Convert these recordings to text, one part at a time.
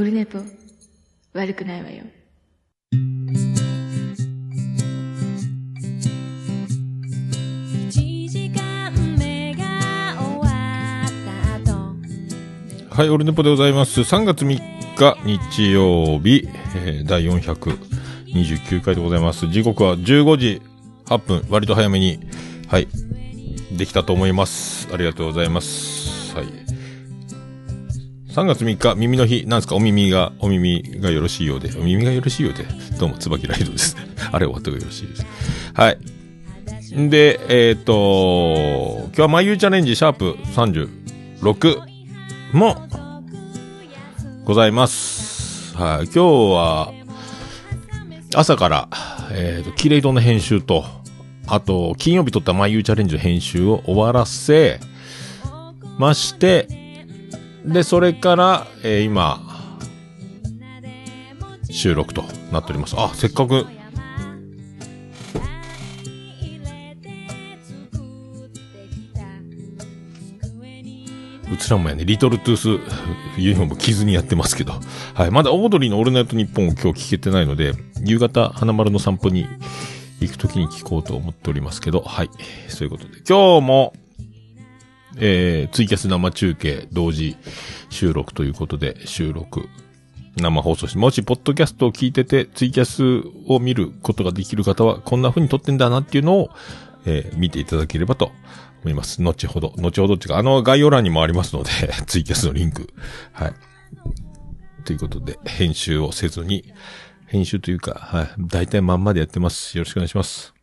オルネポ、悪くないわよ。はい、オルネポでございます。3月3日日曜日、えー第429回でございます。時刻は15時8分、割と早めに、はい、できたと思います。ありがとうございます。はい。3月3日、耳の日、なんですか？お耳が、お耳がよろしいようで、お耳がよろしいようで、どうも、椿ライドです。あれ終わったがよろしいです。はい。で、えっ、と、今日は眉チャレンジシャープ36も、ございます。はい。今日は、朝から、えっ、と、キレイドの編集と、あと、金曜日撮ったまゆチャレンジの編集を終わらせ、まして、で、それから、えー今、収録となっております。あ、せっかく、うちらもやね、リトルトゥースユニフォーム着ずにやってますけど。はい。まだオードリーのオールナイトニッポンを今日聞けてないので、夕方、花丸の散歩に行くときに聞こうと思っておりますけど、はい。そういうことで。今日も、えー、ツイキャス生中継同時収録ということで、収録、生放送して、もし、ポッドキャストを聞いてて、ツイキャスを見ることができる方は、こんな風に撮ってんだなっていうのを、えー見ていただければと思います。後ほど、後ほどっていうか、あの概要欄にもありますので、ツイキャスのリンク。はい。ということで、編集をせずに、編集というか、はい。大体まんまでやってます。よろしくお願いします。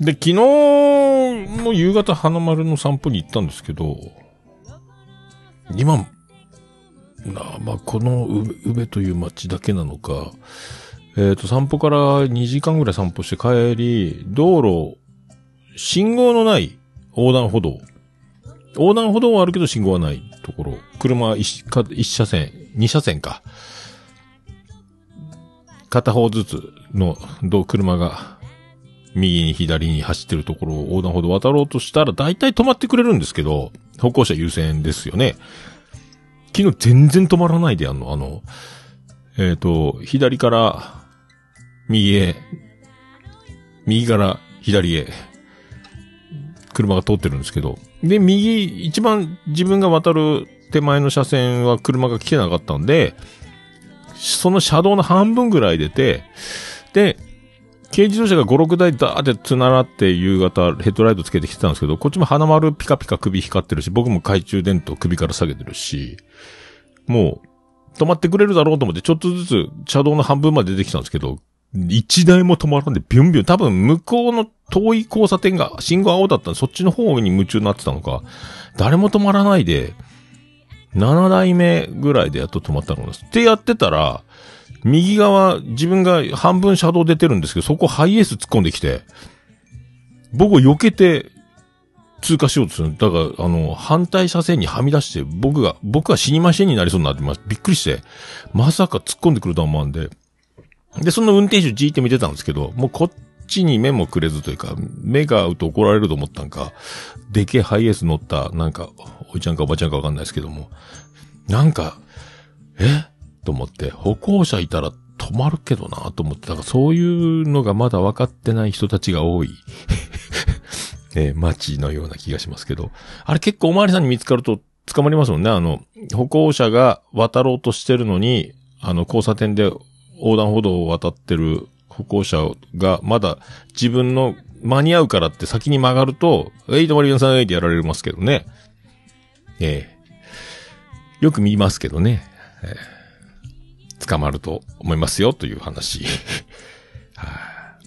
で、昨日の夕方花丸の散歩に行ったんですけど、今、なまあ、この宇部という街だけなのか、えっ、と、散歩から2時間ぐらい散歩して帰り、道路、信号のない横断歩道。横断歩道はあるけど信号はないところ。車一か一車線、二車線か。片方ずつのどう車が右に左に走ってるところを横断歩道渡ろうとしたら大体止まってくれるんですけど、歩行者優先ですよね。昨日全然止まらないでやんの。あの、えっ、と、左から右へ、右から左へ、車が通ってるんですけど、で、右、一番自分が渡る手前の車線は車が来てなかったんで、その車道の半分ぐらい出て、で、軽自動車が5、6台ダーってつながって夕方ヘッドライトつけてきてたんですけど、こっちも花丸ピカピカ首光ってるし、僕も懐中電灯首から下げてるし、もう、止まってくれるだろうと思って、ちょっとずつ車道の半分まで出てきたんですけど、一台も止まらんで、ビュンビュン。多分、向こうの遠い交差点が、信号青だったんで、そっちの方に夢中になってたのか、誰も止まらないで、7台目ぐらいでやっと止まったのです。ってやってたら、右側、自分が半分車道出てるんですけど、そこハイエース突っ込んできて、僕を避けて通過しようとする。だから、あの、反対車線にはみ出して、僕が、僕が死にましんになりそうになってます。びっくりして、まさか突っ込んでくるとは思わんで。で、その運転手じーって見てたんですけど、もうこっちに目もくれずというか、目が合うと怒られると思ったんか、でけえハイエース乗った、なんか、おいちゃんかおばちゃんかわかんないですけども、なんか、え？と思って、歩行者いたら止まるけどなと思って、だからそういうのがまだ分かってない人たちが多い、え街のような気がしますけど、あれ結構おまわりさんに見つかると捕まりますもんね。あの、歩行者が渡ろうとしてるのに、あの、交差点で横断歩道を渡ってる歩行者がまだ自分の間に合うからって先に曲がると、えい、止まりなさいってやられますけどね。ええよく見ますけどね。ええ捕まると思いますよという話。は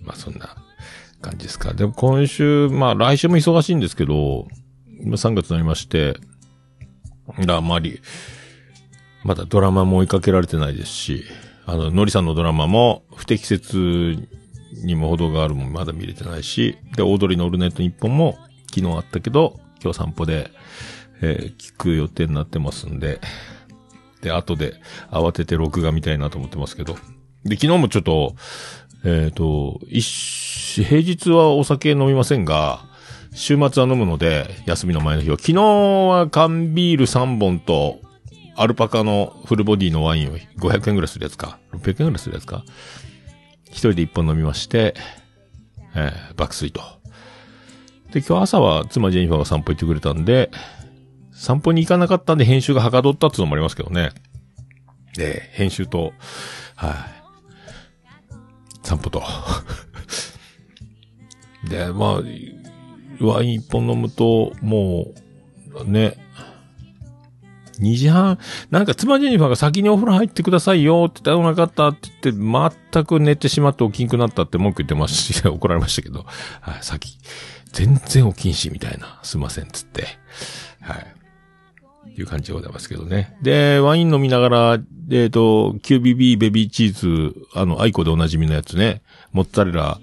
い、まあそんな感じですか。でも今週、まあ来週も忙しいんですけど、今3月になりまして、あまり、まだドラマも追いかけられてないですし、あの、のりさんのドラマも不適切にも程があるもんまだ見れてないし、で、オードリーのオールナイト日本も昨日あったけど、今日散歩で、えー聞く予定になってますんで、で、後で慌てて録画見たいなと思ってますけど。で、昨日もちょっと、えっ、と、一、平日はお酒飲みませんが、週末は飲むので、休みの前の日は。昨日は缶ビール3本と、アルパカのフルボディのワインを500円ぐらいするやつか。600円ぐらいするやつか。一人で一本飲みまして、えー爆睡と。で、今日朝は妻ジェニファーが散歩行ってくれたんで、散歩に行かなかったんで編集がはかどったっていうのもありますけどね。で、編集と、はい、散歩と。で、まあ、ワイン一本飲むと、もう、ね、2時半、なんか妻ジェニファーが先にお風呂入ってくださいよって言ってなかったって言って、全く寝てしまって起きんくなったって文句言ってますし、怒られましたけど、はい、先、全然起きんし、みたいな、すいません、つって、はい。いう感じでございますけどね。で、ワイン飲みながら、えっ、と、QBB ベビーチーズ、あの、 aiko でおなじみのやつね、モッツァレラ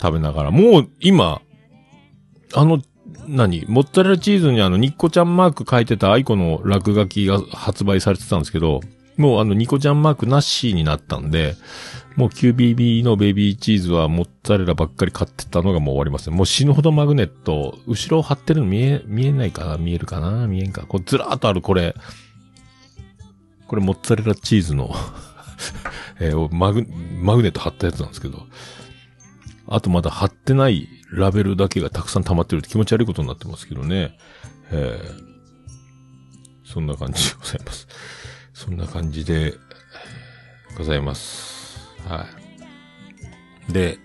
食べながら、もう今、あの、何？モッツァレラチーズにあの、ニッコちゃんマーク書いてた aiko の落書きが発売されてたんですけど、もうあの、ニコちゃんマークなしになったんで、もう QBB のベビーチーズはモッツァレラばっかり買ってたのがもう終わりますね。もう死ぬほどマグネット、後ろを貼ってるの見え、見えないかな？見えるかな見えんか？こうずらーっとあるこれ。これモッツァレラチーズの えーマグ、マグネット貼ったやつなんですけど。あとまだ貼ってないラベルだけがたくさん溜まってるって気持ち悪いことになってますけどね。えーそんな感じでございます。そんな感じでございます。はい。で、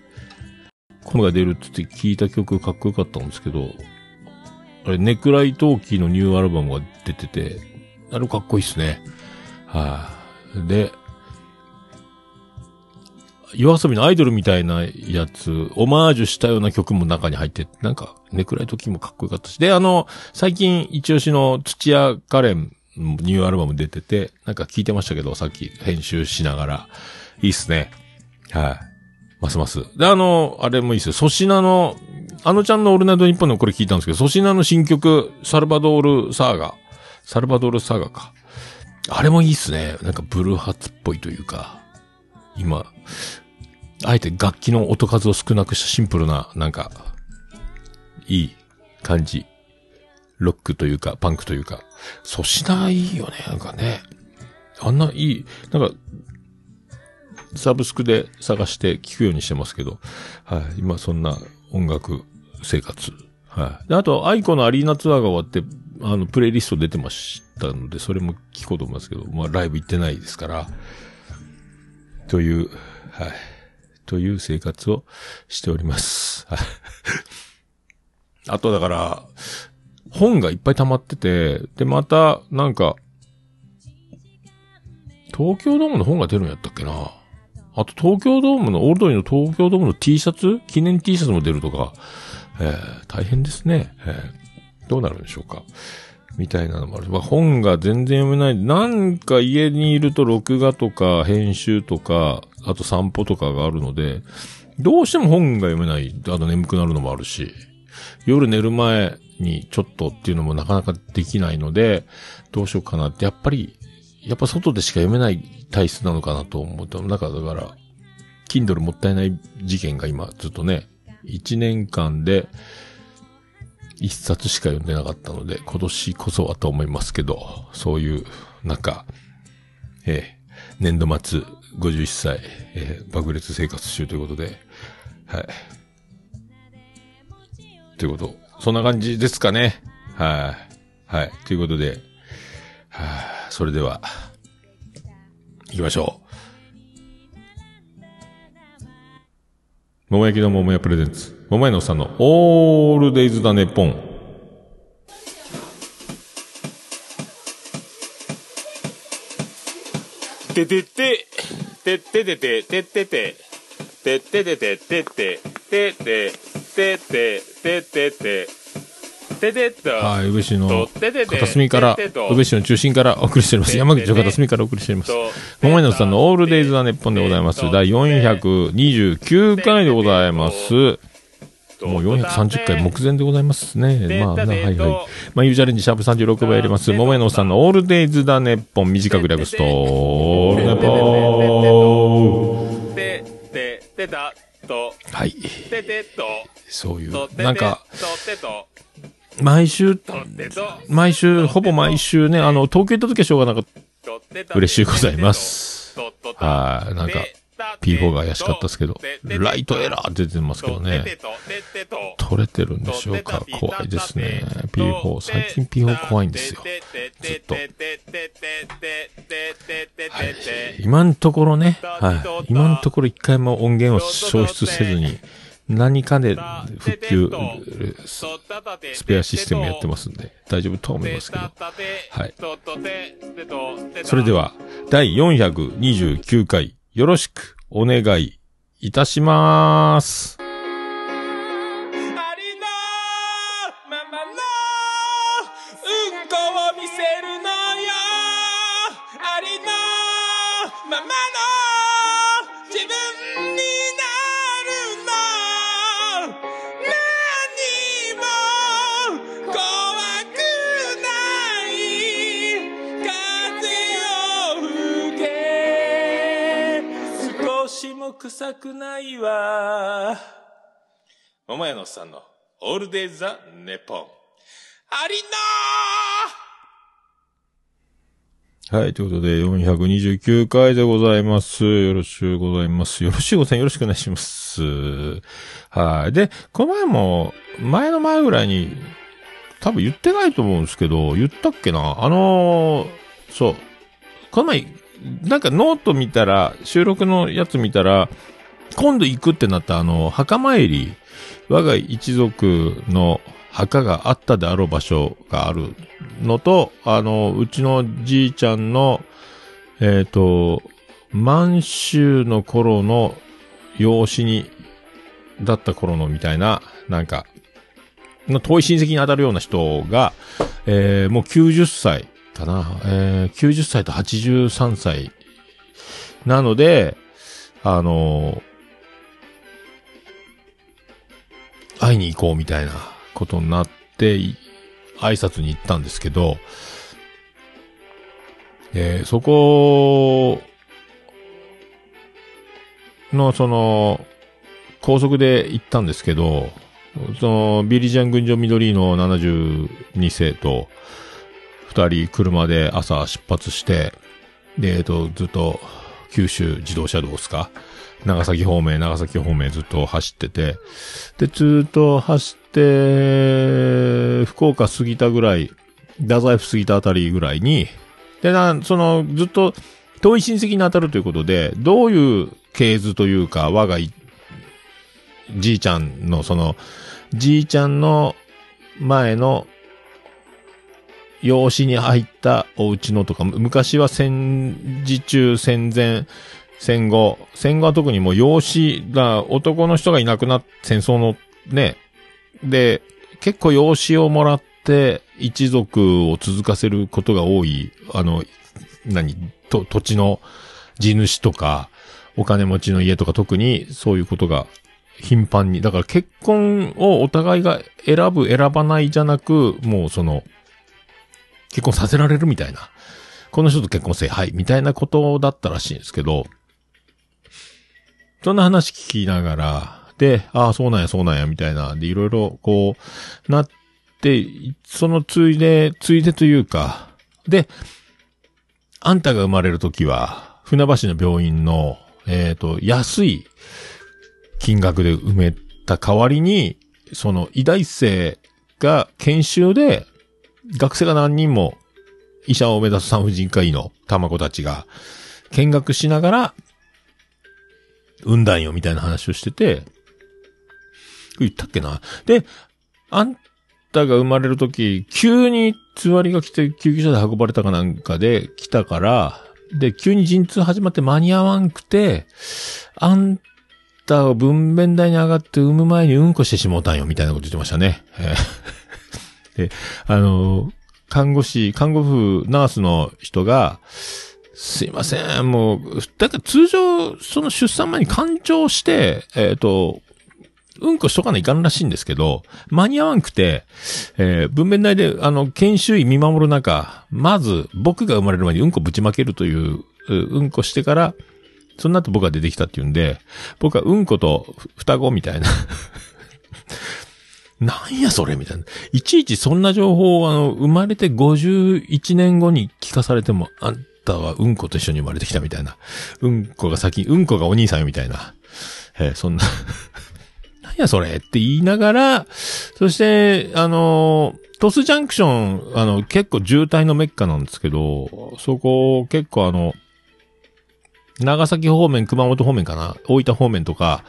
このが出るって言って聞いた曲かっこよかったんですけど、あれ、ネクライトーキーのニューアルバムが出てて、あれかっこいいっすね。はい、で、夜遊びのアイドルみたいなやつ、オマージュしたような曲も中に入って、なんか、ネクライトーキーもかっこよかったし。で、あの、最近一押しの土屋カレンニューアルバム出てて、なんか聞いてましたけど、さっき編集しながら。いいっすね。はい。ますます。で、あの、あれもいいっすよ。粗品の、あのちゃんのオールナイトニッポンのこれ聞いたんですけど、粗品の新曲、サルバドールサーガ。サルバドールサーガか。あれもいいっすね。なんかブルーハーツっぽいというか、今、あえて楽器の音数を少なくしたシンプルな、なんか、いい感じ。ロックというか、パンクというか。粗品いいよね、なんかね。あんないい、なんか、サブスクで探して聞くようにしてますけど、はい、今そんな音楽生活。はい。であと、 aiko のアリーナツアーが終わって、あの、プレイリスト出てましたので、それも聞こうと思いますけど、まあ、ライブ行ってないですから、という、はい。という生活をしております。はい。あと、だから、本がいっぱい溜まってて、で、また、なんか、東京ドームの本が出るんやったっけな。あと東京ドームの、オールドリーの東京ドームの T シャツ？記念 T シャツも出るとか、えー、大変ですね。えー、どうなるんでしょうか。みたいなのもある。まあ、本が全然読めない。なんか家にいると録画とか編集とか、あと散歩とかがあるので、どうしても本が読めない。あと眠くなるのもあるし、夜寝る前にちょっとっていうのもなかなかできないので、どうしようかなって、やっぱり、やっぱ外でしか読めない体質なのかなと思った。なんかだから、Kindle もったいない事件が今ずっとね、1年間で一冊しか読んでなかったので、今年こそはと思いますけど、そういう、なんか、えー年度末51歳、えー爆裂生活中ということで、はい。ということを、そんな感じですかね。はい。はい。ということで、はあ、それでは、行きましょう。桃焼きの桃屋プレゼンツ。桃屋のおっさんのオールデイズだネポン。ててて、てててて、ててて、てててて、てて、てて、てて、ててて、ててと。はい、宇部市の片隅から宇部市の中心からお送りしております。てて山口の片隅からお送りしております。と桃屋のさんのオールデイズだネポンでございます。第429回でございます。もう430回目前でございますね。まあ、なはいはい。まあ、ユージャレンジシャープ36倍やります。桃屋のおっさんのオールデイズだネポン短く略すと、オールネポー。はい。そういう、なんか、毎週、毎週、ほぼ毎週ね、あの、東京行った時はしょうがなかった。嬉しいございます。はい。なんか、P4 が怪しかったですけど、ライトエラーって出てますけどね。取れてるんでしょうか怖いですね。P4。最近 P4 怖いんですよ。ずっと。はい。今のところね、はい。今のところ一回も音源を消失せずに、何かで復旧、スペアシステムやってますんで、大丈夫と思いますけど。はい。それでは、第429回、よろしくお願いいたします。臭くないわ桃屋のおっさんのオールデイザネポン。ありなはい、ということで、429回でございます。よろしくございます。よろしゅうございます。よろしくお願いします。はい。で、この前も、前の前ぐらいに、多分言ってないと思うんですけど、言ったっけな？あのーそう。この前、なんかノート見たら、収録のやつ見たら、今度行くってなったあの、墓参り、我が一族の墓があったであろう場所があるのと、あの、うちのじいちゃんの、えっ、と、満州の頃の養子に、だった頃のみたいな、なんか、遠い親戚に当たるような人が、えーもう90歳かな、えー90歳と83歳。なので、あの会いに行こうみたいなことになって、挨拶に行ったんですけど、えーそこの、その、高速で行ったんですけど、その、ビリジャン群青緑の72世と、二人車で朝出発して、で、えっと、ずっと、九州自動車道ですか？長崎方面、長崎方面ずっと走ってて、で、ずっと走って、福岡過ぎたぐらい、太宰府過ぎたあたりぐらいに、で、な、その、ずっと、遠い親戚に当たるということで、どういう系図というか、我がい、じいちゃんの、その、じいちゃんの前の、養子に入ったお家のとか、昔は戦時中、戦前、戦後、戦後は特にもう養子が、男の人がいなくなっ戦争のね、で、結構養子をもらって、一族を続かせることが多い、あの、何、と、土地の地主とか、お金持ちの家とか特にそういうことが頻繁に。だから結婚をお互いが選ぶ、選ばないじゃなく、もうその、結婚させられるみたいな。この人と結婚せい、はい、みたいなことだったらしいんですけど、そんな話聞きながら、で、ああ、そうなんや、そうなんや、みたいな、で、いろいろ、こう、なって、そのついで、ついでというか、で、あんたが生まれるときは、船橋の病院の、えっ、と、安い金額で埋めた代わりに、その、医大生が研修で、学生が何人も医者を目指す産婦人科医の卵たちが見学しながら、産んだんよみたいな話をしてて、言ったっけな。で、あんたが生まれるとき、急につわりが来て救急車で運ばれたかなんかで来たから、で、急に陣痛始まって間に合わんくて、あんたを分娩台に上がって産む前にうんこしてしもうたんよ、みたいなこと言ってましたね。あの、看護師、看護婦、ナースの人が、すいません、もう、だから通常、その出産前に干潮して、えっ、と、うんこしとかないかんらしいんですけど、間に合わんくて、えー分娩台で、あの、研修医見守る中、まず、僕が生まれる前にうんこぶちまけるという、うんこしてから、そんなと僕が出てきたって言うんで、僕はうんこと双子みたいな。なんやそれみたいな。いちいちそんな情報をあの、生まれて51年後に聞かされても、あんたはうんこと一緒に生まれてきたみたいな。うんこが先、うんこがお兄さんみたいな。えーそんな。なんやそれって言いながら、そして、あのートスジャンクション、あの、結構渋滞のメッカなんですけど、そこ、結構あの、長崎方面、熊本方面かな？大分方面とか、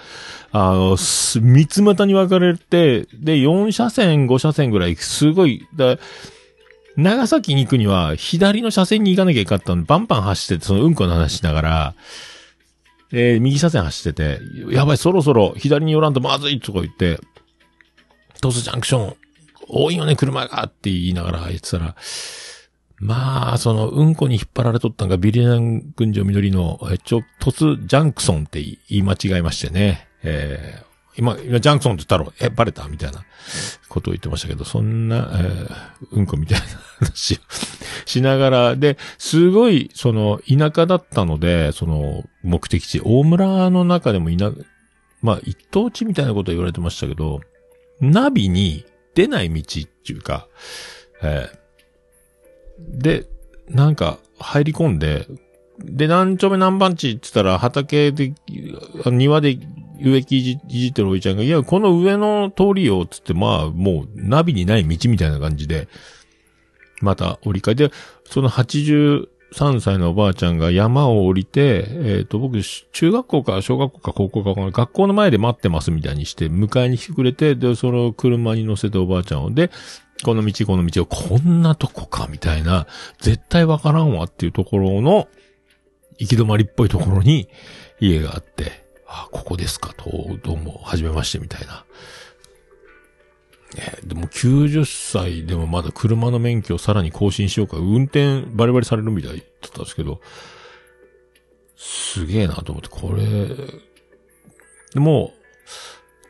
あの、す三つ股に分かれて、で、4車線、5車線ぐらい、すごい、だ長崎に行くには、左の車線に行かなきゃいけなかったので、バンバン走ってて、そのうんこの話しながら、えー右車線走ってて、やばい、そろそろ左に寄らんとまずいとか言って、トスジャンクション、多いよね、車がって言いながら言ってたら、まあ、その、うんこに引っ張られとったんが、ビリヤン群青緑の、え、ちょ、トスジャンクソンって言い間違えましてね。えー今、今、ジャンクソンって言ったら、え、バレた？みたいなことを言ってましたけど、そんな、えーうんこみたいな話を しながら、で、すごい、その、田舎だったので、その、目的地、大村の中でも田、まあ、一等地みたいなことを言われてましたけど、ナビに出ない道っていうか、えーで、なんか、入り込んで、で、何丁目何番地って言ったら、畑で、庭で植木いじいじってるおじちゃんが、いや、この上の通りよ、つって、まあ、もう、ナビにない道みたいな感じで、また折り返で、その80 3歳のおばあちゃんが山を降りて、えっ、と、僕、中学校か小学校か高校か学校の前で待ってますみたいにして、迎えに来てくれて、で、その車に乗せておばあちゃんを、で、この道、この道を、こんなとこか、みたいな、絶対わからんわっていうところの、行き止まりっぽいところに家があって、あ、ここですかと、どうも、はじめまして、みたいな。えーでも90歳でもまだ車の免許をさらに更新しようか、運転バリバリされるみたいだったんですけど、すげえなと思って、これ、でも、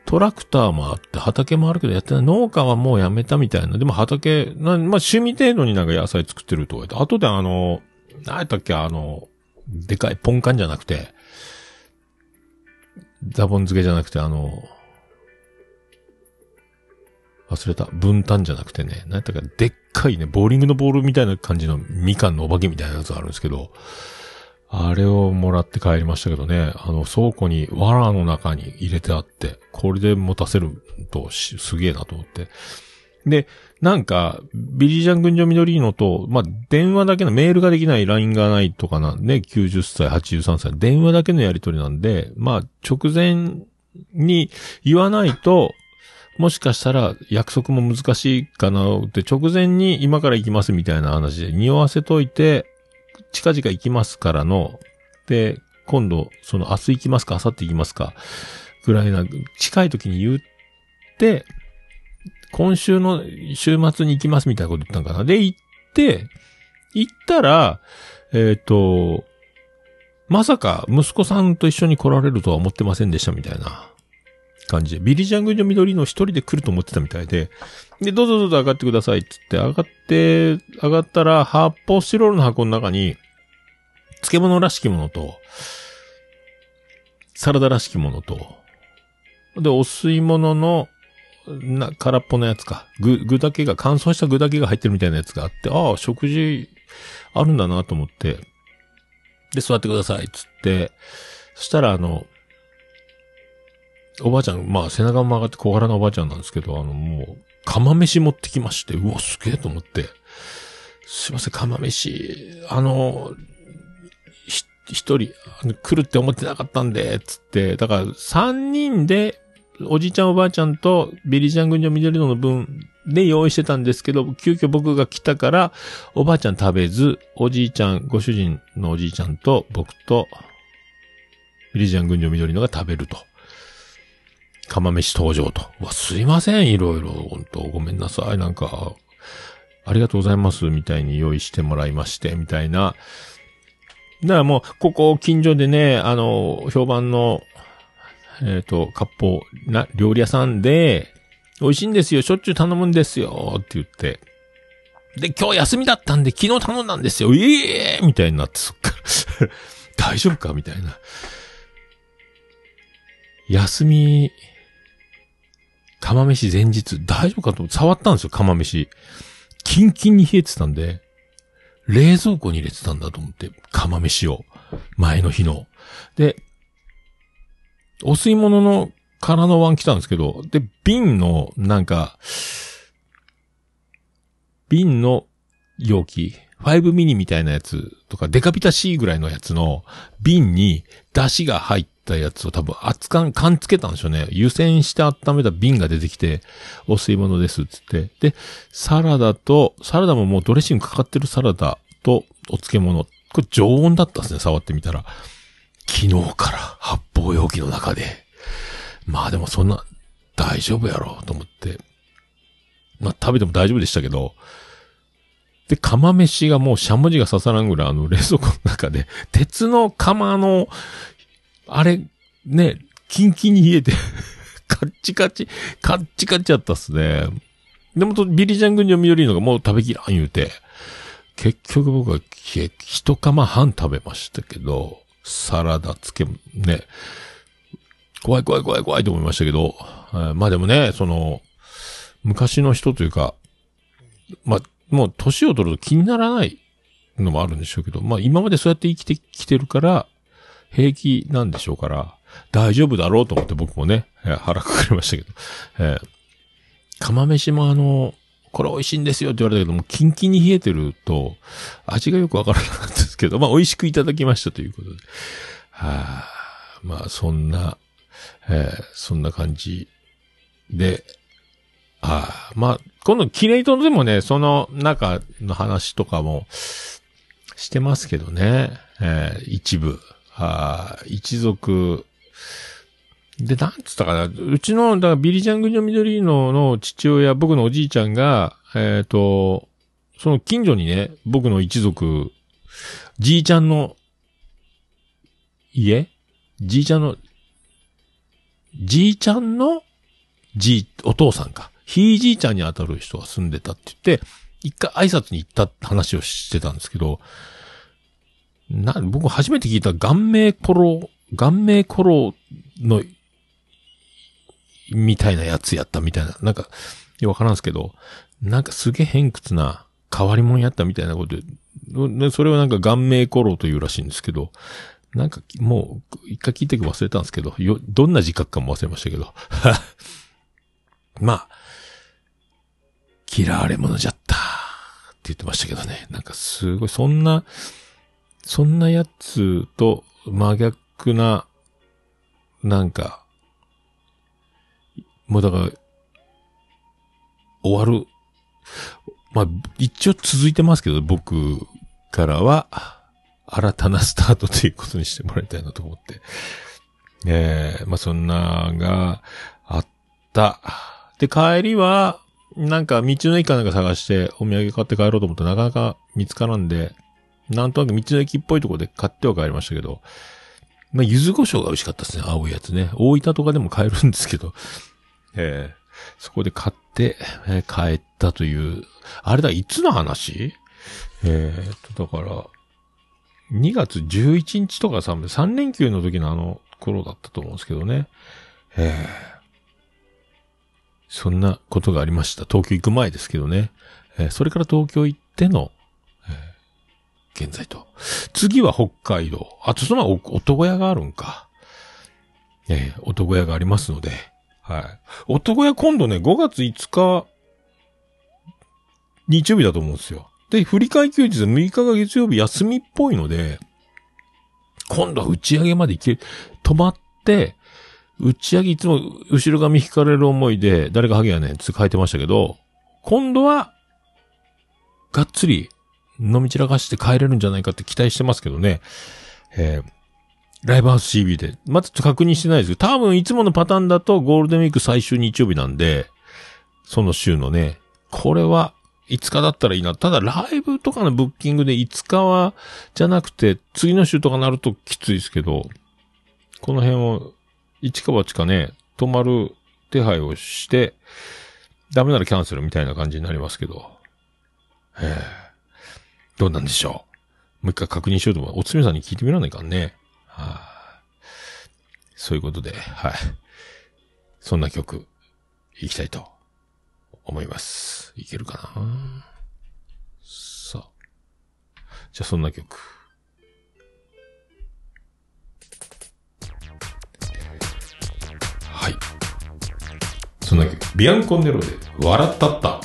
トラクターもあって、畑もあるけどやってない。農家はもうやめたみたいな。でも畑、なまあ趣味程度になんか野菜作ってるとか言って、後であの、何やったっけ、あの、でかいポンカンじゃなくて、ザボン漬けじゃなくて、あの、忘れた。分担じゃなくてね、何やったか、でっかいね、ボーリングのボールみたいな感じのみかんのお化けみたいなやつがあるんですけど、あれをもらって帰りましたけどね、あの倉庫に藁の中に入れてあって、これで持たせるとしすげえなと思って。で、なんか、ビリージャン群青緑のと、まあ、電話だけのメールができない LINE がないとかなんで、90歳、83歳、電話だけのやり取りなんで、まあ、直前に言わないと、もしかしたら約束も難しいかなって、直前に今から行きますみたいな話で匂わせといて、近々行きますからの、で、今度、その明日行きますか、明後日行きますか、ぐらいな、近い時に言って、今週の週末に行きますみたいなこと言ったんかな。で、行って、行ったら、えっ、と、まさか息子さんと一緒に来られるとは思ってませんでしたみたいな。感じで、ビリジャングの緑の一人で来ると思ってたみたいで、で、どうぞどうぞ上がってくださいって言って、上がって、上がったら、発泡スチロールの箱の中に、漬物らしきものと、サラダらしきものと、で、お吸い物の、な、空っぽのやつか。具、具だけが、乾燥した具だけが入ってるみたいなやつがあって、ああ、食事あるんだなと思って、で、座ってください、つって、そしたらあの、おばあちゃん、まあ背中も曲がって小柄なおばあちゃんなんですけど、あの、もう、釜飯持ってきまして、うわ、すげえと思って、すいません、釜飯、あの、ひ一人、あの来るって思ってなかったんで、つって、だから三人で、おじいちゃんおばあちゃんとビリジャン軍の緑野の分で用意してたんですけど、急遽僕が来たから、おばあちゃん食べず、おじいちゃん、ご主人のおじいちゃんと僕と、ビリジャン軍の緑野が食べると。釜飯登場と。わ、すいません、いろいろ、本当ごめんなさい、なんか、ありがとうございます、みたいに用意してもらいまして、みたいな。だからもう、ここ近所でね、あの、評判の、えっ、と、割烹な、料理屋さんで、美味しいんですよ、しょっちゅう頼むんですよ、って言って。で、今日休みだったんで、昨日頼んだんですよ、ええみたいになって、そっか。大丈夫か？みたいな。休み、釜飯前日、大丈夫かと思って触ったんですよ、釜飯。キンキンに冷えてたんで、冷蔵庫に入れてたんだと思って、釜飯を。前の日の。で、お吸い物の空の碗来たんですけど、で、瓶の、なんか、瓶の容器、5ミニみたいなやつとか、デカビタ C ぐらいのやつの瓶に出汁が入ったやつを多分熱燗、缶つけたんでしょうね。湯煎して温めた瓶が出てきて、お吸い物ですっつって。で、サラダと、サラダももうドレッシングかかってるサラダとお漬物。これ常温だったですね、触ってみたら。昨日から発泡容器の中で。まあでもそんな、大丈夫やろうと思って。まあ食べても大丈夫でしたけど、で、釜飯がもうしゃもじが刺さらんぐらいあの冷蔵庫の中で、鉄の釜の、あれ、ね、キンキンに冷えて、カッチカチ、カッチカチやったっすね。でもと、ビリジャン軍に緑のがもう食べきらん言うて、結局僕は一釜半食べましたけど、サラダつけ、ね、怖い怖い怖い怖いと思いましたけど、えーまあでもね、その、昔の人というか、まあ、もう年を取ると気にならないのもあるんでしょうけど、まあ今までそうやって生きてきてるから、平気なんでしょうから、大丈夫だろうと思って僕もね、腹くくりましたけど、えー釜飯もあの、これ美味しいんですよって言われたけども、キンキンに冷えてると、味がよくわからなかったですけど、まあ美味しくいただきましたということで。はあ、まあそんな、えーそんな感じで、ああ、まあ、今度、キレイトでもね、その中の話とかもしてますけどね、えー一部、ああ一族、で、なんつったかな、うちの、だからビリジャングの緑のの父親、僕のおじいちゃんが、えっ、と、その近所にね、僕の一族、じいちゃんの家？じいちゃんの、じいちゃんのじい、お父さんか。ひいじいちゃんに当たる人が住んでたって言って、一回挨拶に行った話をしてたんですけど、な、僕初めて聞いた顔面コロ、顔面コロの、みたいなやつやったみたいな。なんか、いやわからんすけど、なんかすげえ偏屈な変わり者やったみたいなことで、それはなんか顔面コロというらしいんですけど、なんかもう、一回聞いて忘れたんですけど、よ、どんな自覚かも忘れましたけど。まあ、嫌われ者じゃった。って言ってましたけどね。なんかすごい、そんな、そんなやつと真逆な、なんか、もうだから、終わる。まあ、一応続いてますけど、僕からは、新たなスタートということにしてもらいたいなと思って。ええまあそんながあった。で、帰りは、なんか道の駅かなんか探してお土産買って帰ろうと思ってなかなか見つからんで、なんとなく道の駅っぽいとこで買っては帰りましたけど、まあ、柚子胡椒が美味しかったですね。青いやつね。大分とかでも買えるんですけど、ええそこで買って、えー帰ったという、あれだ、いつの話？えーと、だから、2月11日とか3、3連休の時のあの頃だったと思うんですけどね。ええそんなことがありました。東京行く前ですけどね。えそれから東京行っての、現在と。次は北海道。あとそのお男屋があるんか。えー男屋がありますので。はい。男屋今度ね、5月5日、日曜日だと思うんですよ。で、振り替休日6日が月曜日休みっぽいので、今度は打ち上げまで行ける。泊まって、打ち上げいつも後ろ髪引かれる思いで、誰がハゲやねんって書いてましたけど、今度は、がっつり飲み散らかして帰れるんじゃないかって期待してますけどね。えーライブハウス CB で。まだちょっと確認してないですけど、多分いつものパターンだとゴールデンウィーク最終日曜日なんで、その週のね、これは5日だったらいいな。ただライブとかのブッキングで5日は、じゃなくて次の週とかなるときついですけど、この辺を一か八かね、泊まる手配をして、ダメならキャンセルみたいな感じになりますけど。ええどうなんでしょう。もう一回確認しようと思う。おつめさんに聞いてみらないかんね。はあ、そういうことで、はい。そんな曲、いきたいと思います。いけるかな？さあ。じゃあそんな曲。はい。そんな曲。ビアンコンネロで、笑ったった。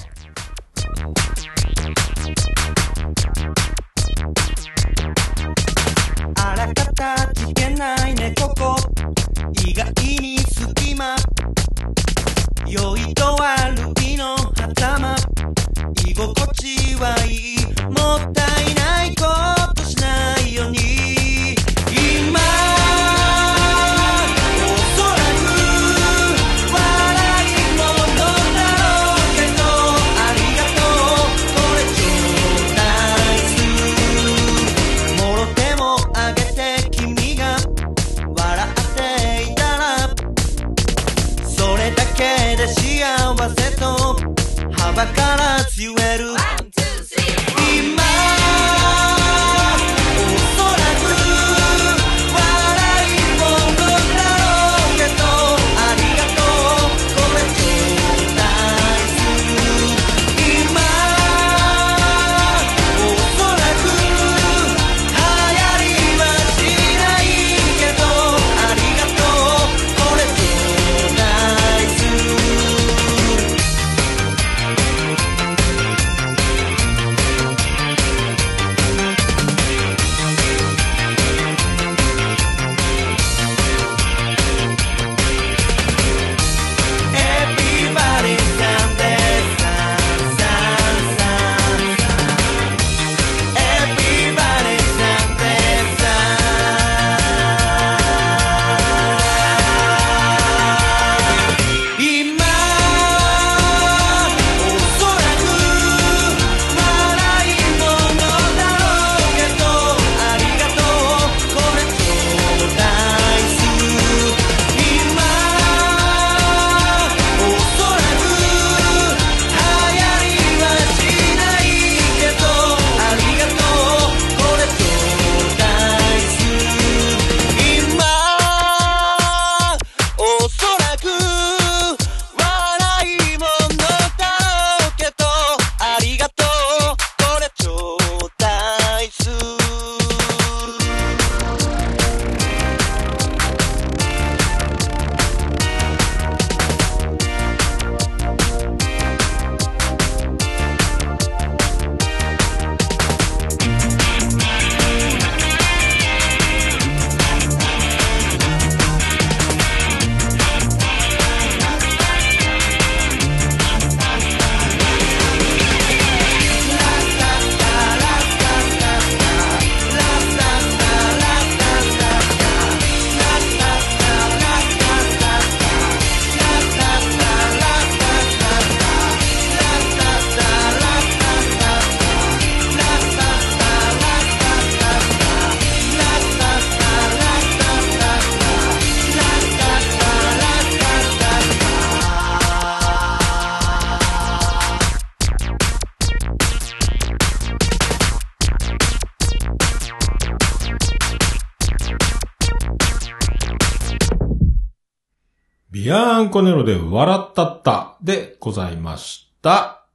コネロで笑ったったでございました。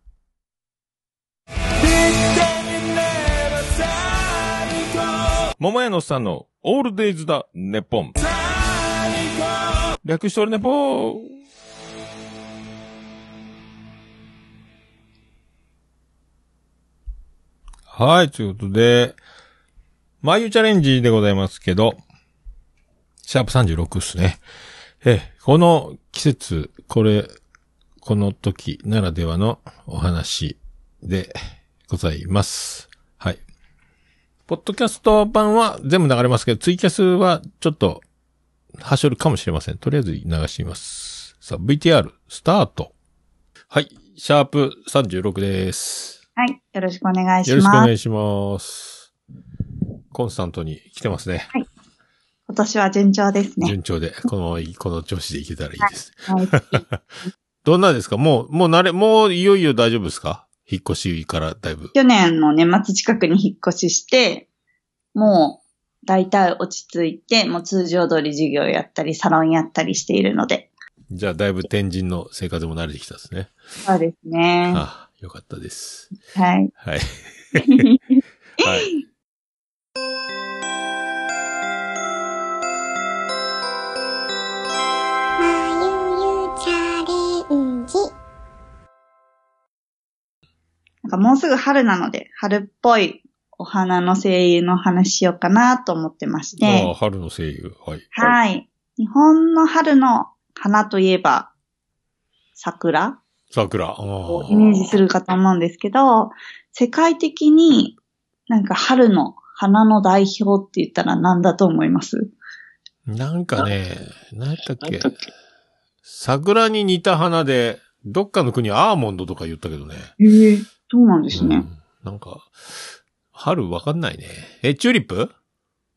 桃屋のさんのオールデイズだ、ネポン。略しておるネポン。はい、ということで、眉チャレンジでございますけど、シャープ36っすね。え、この季節、これ、この時ならではのお話でございます。はい。ポッドキャスト版は全部流れますけど、ツイキャスはちょっと、はしょるかもしれません。とりあえず流します。さあ、VTR、スタート。はい。シャープ36です。はい。よろしくお願いしよろしくおます。願いします。コンスタントに来てますね。今年は順調ですね。順調で、この、この調子でいけたらいいです。はい。どんなですか？もう、もう慣れ、もういよいよ大丈夫ですか？引っ越しからだいぶ。去年の年末近くに引っ越しして、もう大体落ち着いて、もう通常通り授業やったり、サロンやったりしているので。じゃあ、だいぶ天神の生活も慣れてきたんですね。そうですね。あよかったです。はい。はい。はい。かもうすぐ春なので、春っぽいお花の声優の話しようかなと思ってましああ、て。春の声優。はい。はい。日本の春の花といえば、桜？桜。イメージするかと思うんですけど、世界的になんか春の花の代表って言ったら何だと思います？なんかね、何やっけ？桜に似た花で、どっかの国はアーモンドとか言ったけどね。ええそうなんですね。うん。なんか、春わかんないね。え、チューリップ？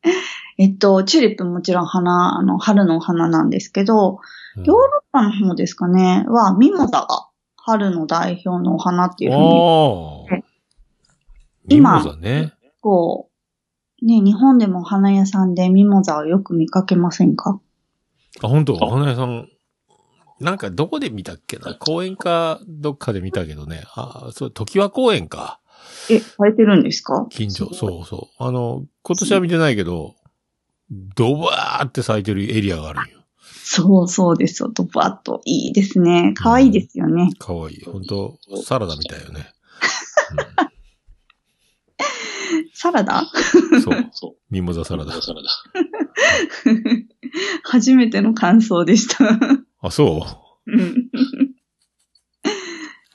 えっと、チューリップもちろん花、あの、春の花なんですけど、うん。ヨーロッパの方ですかね、は、ミモザが春の代表のお花っていうふうに、ああ。ミ今モザね。こう、ね、日本でもお花屋さんでミモザをよく見かけませんか？あ、本当？お花屋さん、なんかどこで見たっけな？公園かどっかで見たけどね。あ、そう、時和公園か。え、生えてるんですか？近所。そうそう。あの、今年は見てないけど、ドバーって咲いてるエリアがあるんよ。そうそうですよ。ドバッと。いいですね。可愛いですよね。かわいい。本当サラダみたいよね。サラダ？うん、そう。ミモザサラダ。初めての感想でした。あ、そう？うん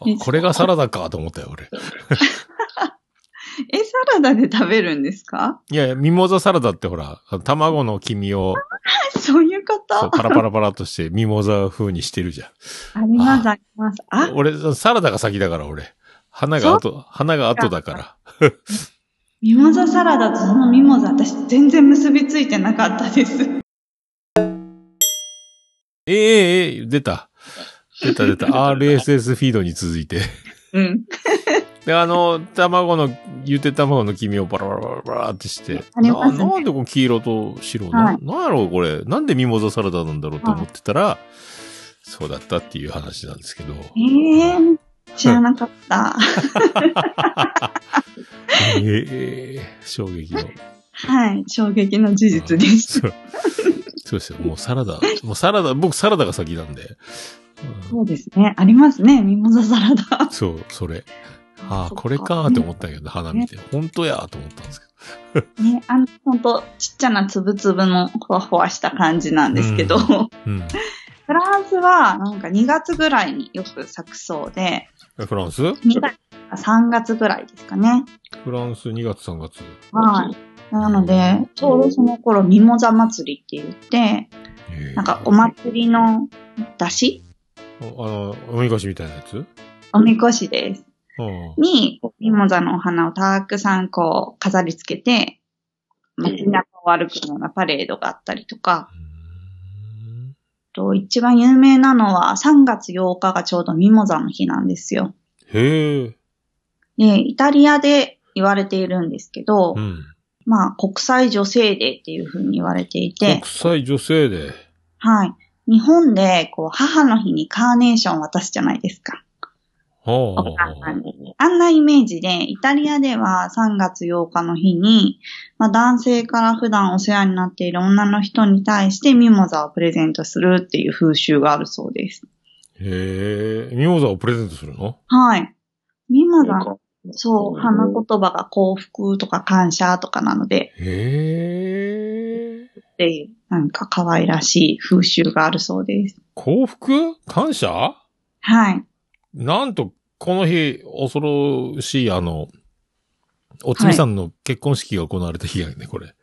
あこれがサラダかと思ったよ、俺。え、サラダで食べるんですか？いやいや、ミモザサラダってほら、卵の黄身を、そういうこと？パラパラパラっとしてミモザ風にしてるじゃん。あります、あります。あ、俺、サラダが先だから、俺。花が後、花が後だから。ミモザサラダとそのミモザ、私全然結びついてなかったです。ええええ出た。出た出た。RSS フィードに続いて。うん。で、あの、卵の、ゆで卵の黄身をバラバラバラバラってして。ねななんでこの黄色と白な、はいなんやろうこれ。なんでミモザサラダなんだろうと思ってたら、そうだったっていう話なんですけど。ええー、知らなかった。ええ衝撃の。はい、衝撃の事実です。そうですよ。もうサラダ。もうサラダ、僕サラダが先なんで。うんそうですね。ありますね、ミモザサラダ。そう、それ。ああ、これかーって思ったけど、花見て。本当やーと思ったんですけね、あの、ほんと、ちっちゃなつぶつぶのふわふわした感じなんですけど、うど。うん。フランスはなんか2月ぐらいによく咲くそうで、フランス？2月か3月ぐらいですかね。フランス2月3月。はい。なので、ちょうどその頃、ミモザ祭りって言って、えーなんかお祭りの出汁あの、おみこしみたいなやつ？おみこしです。うん。に、ミモザのお花をたくさんこう飾り付けて、街中を歩くようなパレードがあったりとか、と一番有名なのは3月8日がちょうどミモザの日なんですよ。へえ。で、イタリアで言われているんですけど、うん。まあ国際女性デーっていう風に言われていて国、際女性で。はい。日本でこう母の日にカーネーション渡すじゃないですか。はあお母さんにあんなイメージで、イタリアでは3月8日の日に、まあ、男性から普段お世話になっている女の人に対してミモザをプレゼントするっていう風習があるそうです。へえ。ミモザをプレゼントするの？はい。ミモザの、そう、花言葉が幸福とか感謝とかなので、へえ。っていう、なんか可愛らしい風習があるそうです。幸福？感謝？はい。なんと、この日、恐ろしい、あの、おつみさんの結婚式が行われた日やね、これ。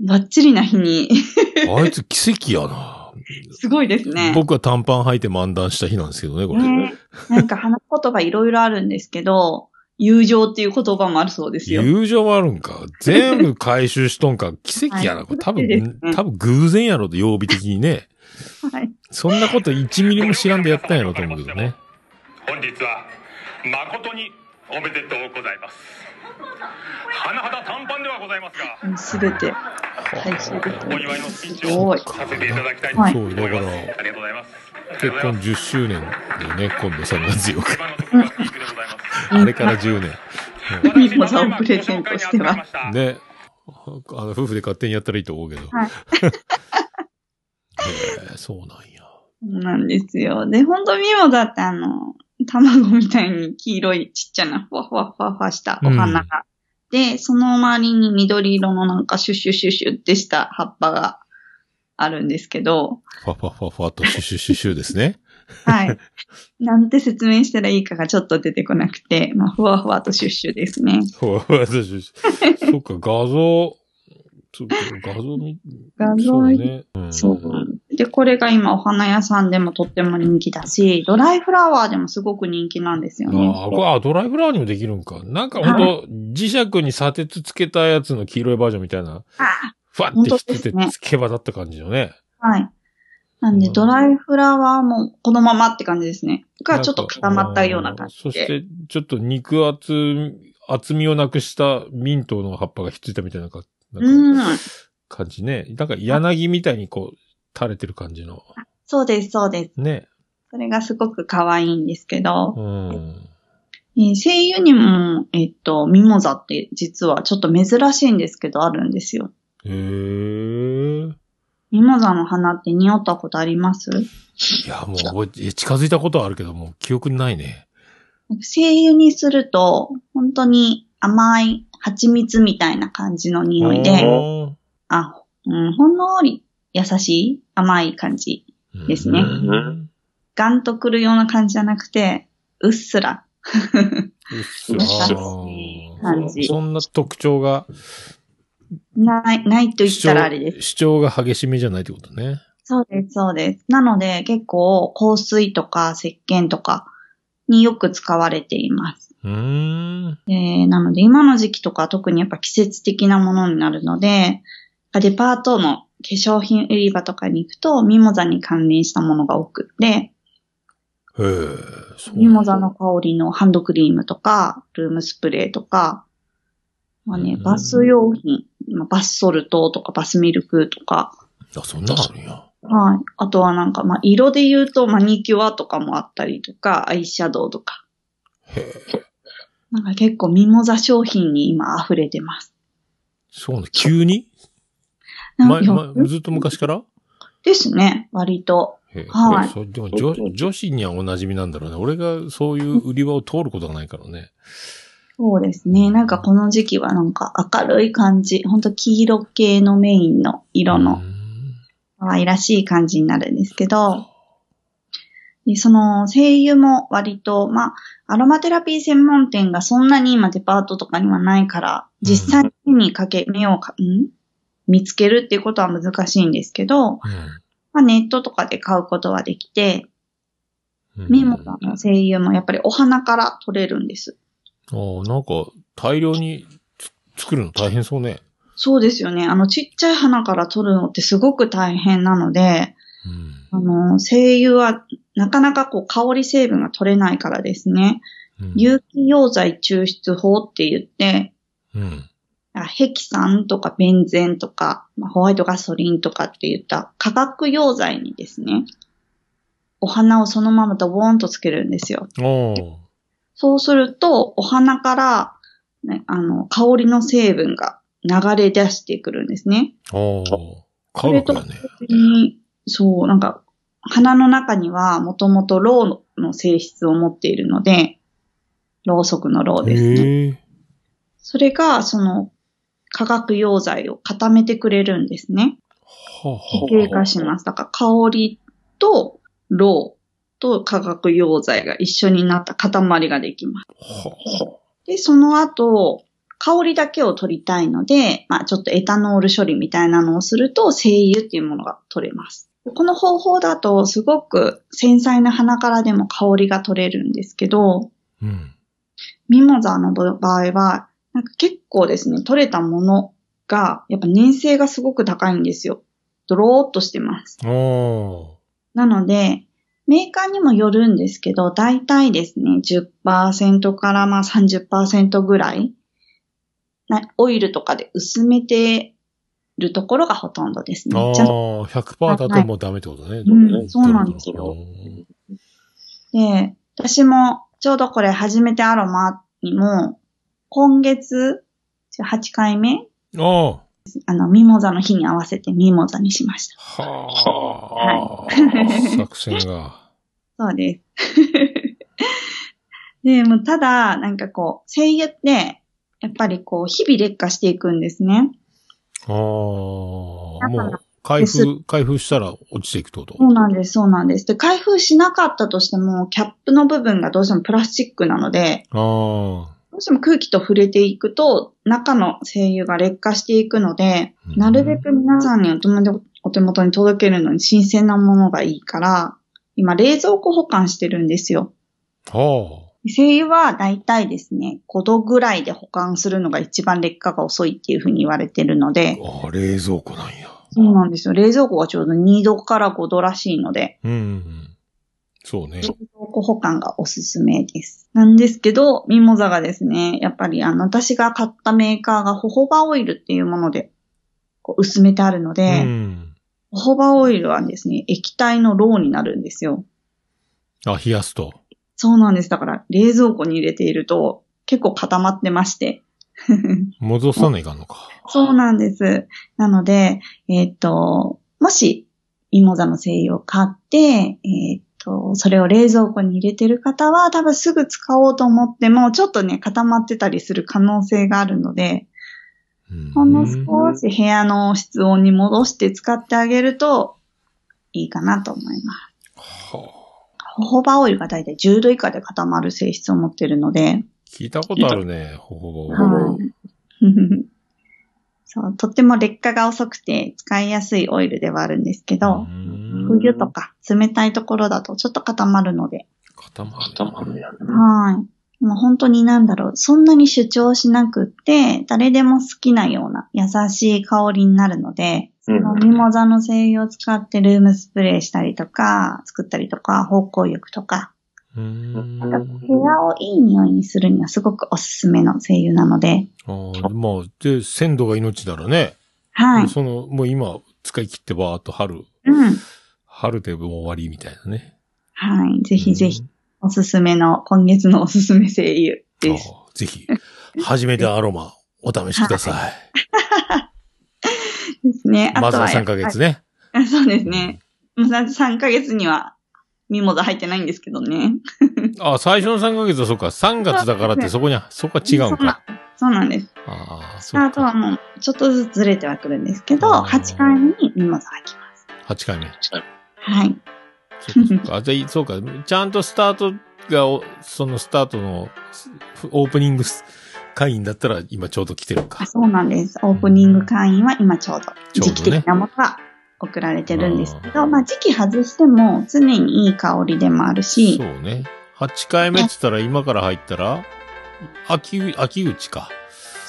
バッチリな日に、あいつ奇跡やな。すごいですね。僕は短パン履いて漫談した日なんですけどね、これ。ね、なんか花言葉いろいろあるんですけど、友情っていう言葉もあるそうですよ。友情もあるんか。全部回収しとんか。奇跡やな。はいこれ多分、ね多分偶然やろと、曜日的にね。はい。そんなこと1ミリも知らんでやったんやろと思うけどね。本日は誠におめでとうございます甚だ短パンではございますがすべて、回収できお祝いのスピーチをさせていただきたいと思います、そうだからありがとうございます結婚10周年でね、今度3月8日。あれから10年。ミモザをプレゼントしては。ね。あの、夫婦で勝手にやったらいいと思うけど。はいへえそうなんや。そうなんですよ。で、本当ミモザってあの、卵みたいに黄色いちっちゃなふわふわふわふわしたお花が。で、その周りに緑色のなんかシュシュシュシュってした葉っぱがあるんですけど、ファファファファとシュシュシュシュですね。はい。なんて説明したらいいかがちょっと出てこなくて、まあ、ふわふわとシュッシュですね。ふわふわとシュシュそっか、画像、そっか画像見、画像そう。うんそう。で、これが今お花屋さんでもとっても人気だし、ドライフラワーでもすごく人気なんですよね。ああ、これ、あ、ドライフラワーにもできるんか。なんかほんと、磁石に砂鉄つけたやつの黄色いバージョンみたいな、あふわってついてつけばだった感じのね。はい。なんで、うんドライフラワーもこのままって感じですね。が、ちょっと固まったような感じで。そして、ちょっと肉厚、厚みをなくしたミントの葉っぱがひっついたみたいななんかん。感じね。なんか柳みたいにこう、垂れてる感じの。そうです、そうです。ね。それがすごく可愛いんですけど、うん。えー声優にも、えっと、ミモザって実はちょっと珍しいんですけど、あるんですよ。へえ。ミモザの花って匂ったことあります？いや、もう近づいたことはあるけど、もう記憶にないね。精油にすると、本当に甘い蜂蜜みたいな感じの匂いで、おあ、うん、ほんのり優しい甘い感じ。ーですねうんガンとくるような感じじゃなくて、うっすら。うっすら感じそんな特徴が、ない、ないと言っ主たらあれです。張主張が激しめじゃないってことね。そうです、そうです。なので結構香水とか石鹸とかによく使われています。うーん。えーなので今の時期とか特にやっぱ季節的なものになるので、デパートの化粧品売り場とかに行くとミモザに関連したものが多くって、へミモザの香りのハンドクリームとか、ルームスプレーとか、まあね、うんバス用品、まあバスソルトとかバスミルクとか、あ、そんなのあるんや。はい。あとはなんか、まあ、色で言うとマニキュアとかもあったりとか、アイシャドウとか。へえ。なんか結構ミモザ商品に今溢れてます。そうね。急に？ま、なんかま、ずっと昔から？ですね、割と。はい。そうでも女、女子にはお馴染みなんだろうね。俺がそういう売り場を通ることがないからね。そうですね。なんかこの時期はなんか明るい感じ、ほんと黄色系のメインの色うのん。可愛らしい感じになるんですけど、でその声優も割と、まあ、アロマテラピー専門店がそんなに今デパートとかにはないから、実際にかけ、目をか、ん？見つけるっていうことは難しいんですけど、まあ、ネットとかで買うことはできて、うん。ミモザの声優もやっぱりお花から取れるんです。ああ、なんか、大量につ作るの大変そうね。そうですよね。あのちっちゃい花から取るのってすごく大変なので、うん。あの、精油はなかなかこう香り成分が取れないからですね。うん有機溶剤抽出法って言って、うん。あヘキサンとかベンゼンとか、まあホワイトガソリンとかって言った化学溶剤にですね、お花をそのままドボーンとつけるんですよ。そうすると、お花から、ね、あの、香りの成分が流れ出してくるんですね。おー科学だね。にそう、なんか、花の中にはもともとロウの性質を持っているので、ろうそくのろうですね。それが、その、化学溶剤を固めてくれるんですね。固形化します。だから香りとろうと化学溶剤が一緒になった塊ができます。はで、その後、香りだけを取りたいので、まあちょっとエタノール処理みたいなのをすると、精油っていうものが取れます。この方法だと、すごく繊細な花からでも香りが取れるんですけど、うん。ミモザの場合は、なんか結構ですね、取れたものが、やっぱ粘性がすごく高いんですよ。ドローっとしてます。おなので、メーカーにもよるんですけど、大体ですね、10%からまあ30%ぐらい、なオイルとかで薄めてるところがほとんどですああね。ちゃんと100%だともうダメってことね。うんそうなんですようんで、私もちょうどこれ初めてアロマにも、今月8回目？ああ。あの、ミモザの日に合わせてミモザにしました。はあ。作戦が。そうです。で、もうただ、なんかこう、声優って、やっぱりこう、日々劣化していくんですね。ああ。もう、開封、開封したら落ちていくってこと？そうなんです、そうなんです。で、開封しなかったとしても、キャップの部分がどうしてもプラスチックなので、あどうしても空気と触れていくと、中の精油が劣化していくので、うんなるべく皆さんにお手元に届けるのに新鮮なものがいいから、今冷蔵庫保管してるんですよ。精油はだいたいですね、5度ぐらいで保管するのが一番劣化が遅いっていうふうに言われてるので、あ。ああ、冷蔵庫なんや。そうなんですよ。冷蔵庫がちょうど2度から5度らしいので、うんうんうん。そうね冷。蔵庫保管がおすすめです。なんですけど、ミモザがですね、やっぱりあの、私が買ったメーカーがホホバオイルっていうもので、こう薄めてあるのうで、ん。ホホバオイルはですね、液体のローになるんですよ。あ、冷やすと。そうなんです。だから、冷蔵庫に入れていると、結構固まってまして。戻さないかんのか。そうなんです。なので、えっ、と、もし、ミモザの精油を買って、えっ、と、それを冷蔵庫に入れてる方は、多分すぐ使おうと思っても、ちょっとね、固まってたりする可能性があるので、うんほんの少し部屋の室温に戻して使ってあげると、いいかなと思います。はあホホバオイルがだいたい10度以下で固まる性質を持ってるので、聞いたことあるね、ほぼほぼ。はい。そう、とっても劣化が遅くて使いやすいオイルではあるんですけど、うん冬とか冷たいところだとちょっと固まるので、固まる。固まるやはい。もう本当になんだろう、そんなに主張しなくって、誰でも好きなような優しい香りになるので、そのミモザの精油を使ってルームスプレーしたりとか、作ったりとか、芳香浴とか、うん。部屋をいい匂いにするにはすごくおすすめの精油なので、ああ、まあ、で、鮮度が命ならね。はい。その、もう今、使い切ってばーっと春、うん。春でもう終わりみたいなね。はい。ぜひぜひ、おすすめの、今月のおすすめ精油です。ああぜひ、初めてアロマ、お試しください。ですね。あまずは3とはやっぱりヶ月ね。あ そうですね。まず3ヶ月には、ミモザ入ってないんですけどね。あ あ、最初の3ヶ月はそうか、3月だからってそこに、そこは違うんか。そうなんです。ああ、スそうか。タートはもう、ちょっとずつずれてはくるんですけど、あー8回目にミモザが来ます。8回目。はい。そうか、そうか。あじゃあ、そうか。ちゃんとスタートがお、そのスタートの、オープニング会員だったら今ちょうど来てるあか。そうなんです。オープニング会員は今ちょうど、時期的なものが送られてるんですけあど、まあ時期外しても常にいい香りでもあるしそ、うね。8回目って言ったら今から入ったら、秋、秋口か。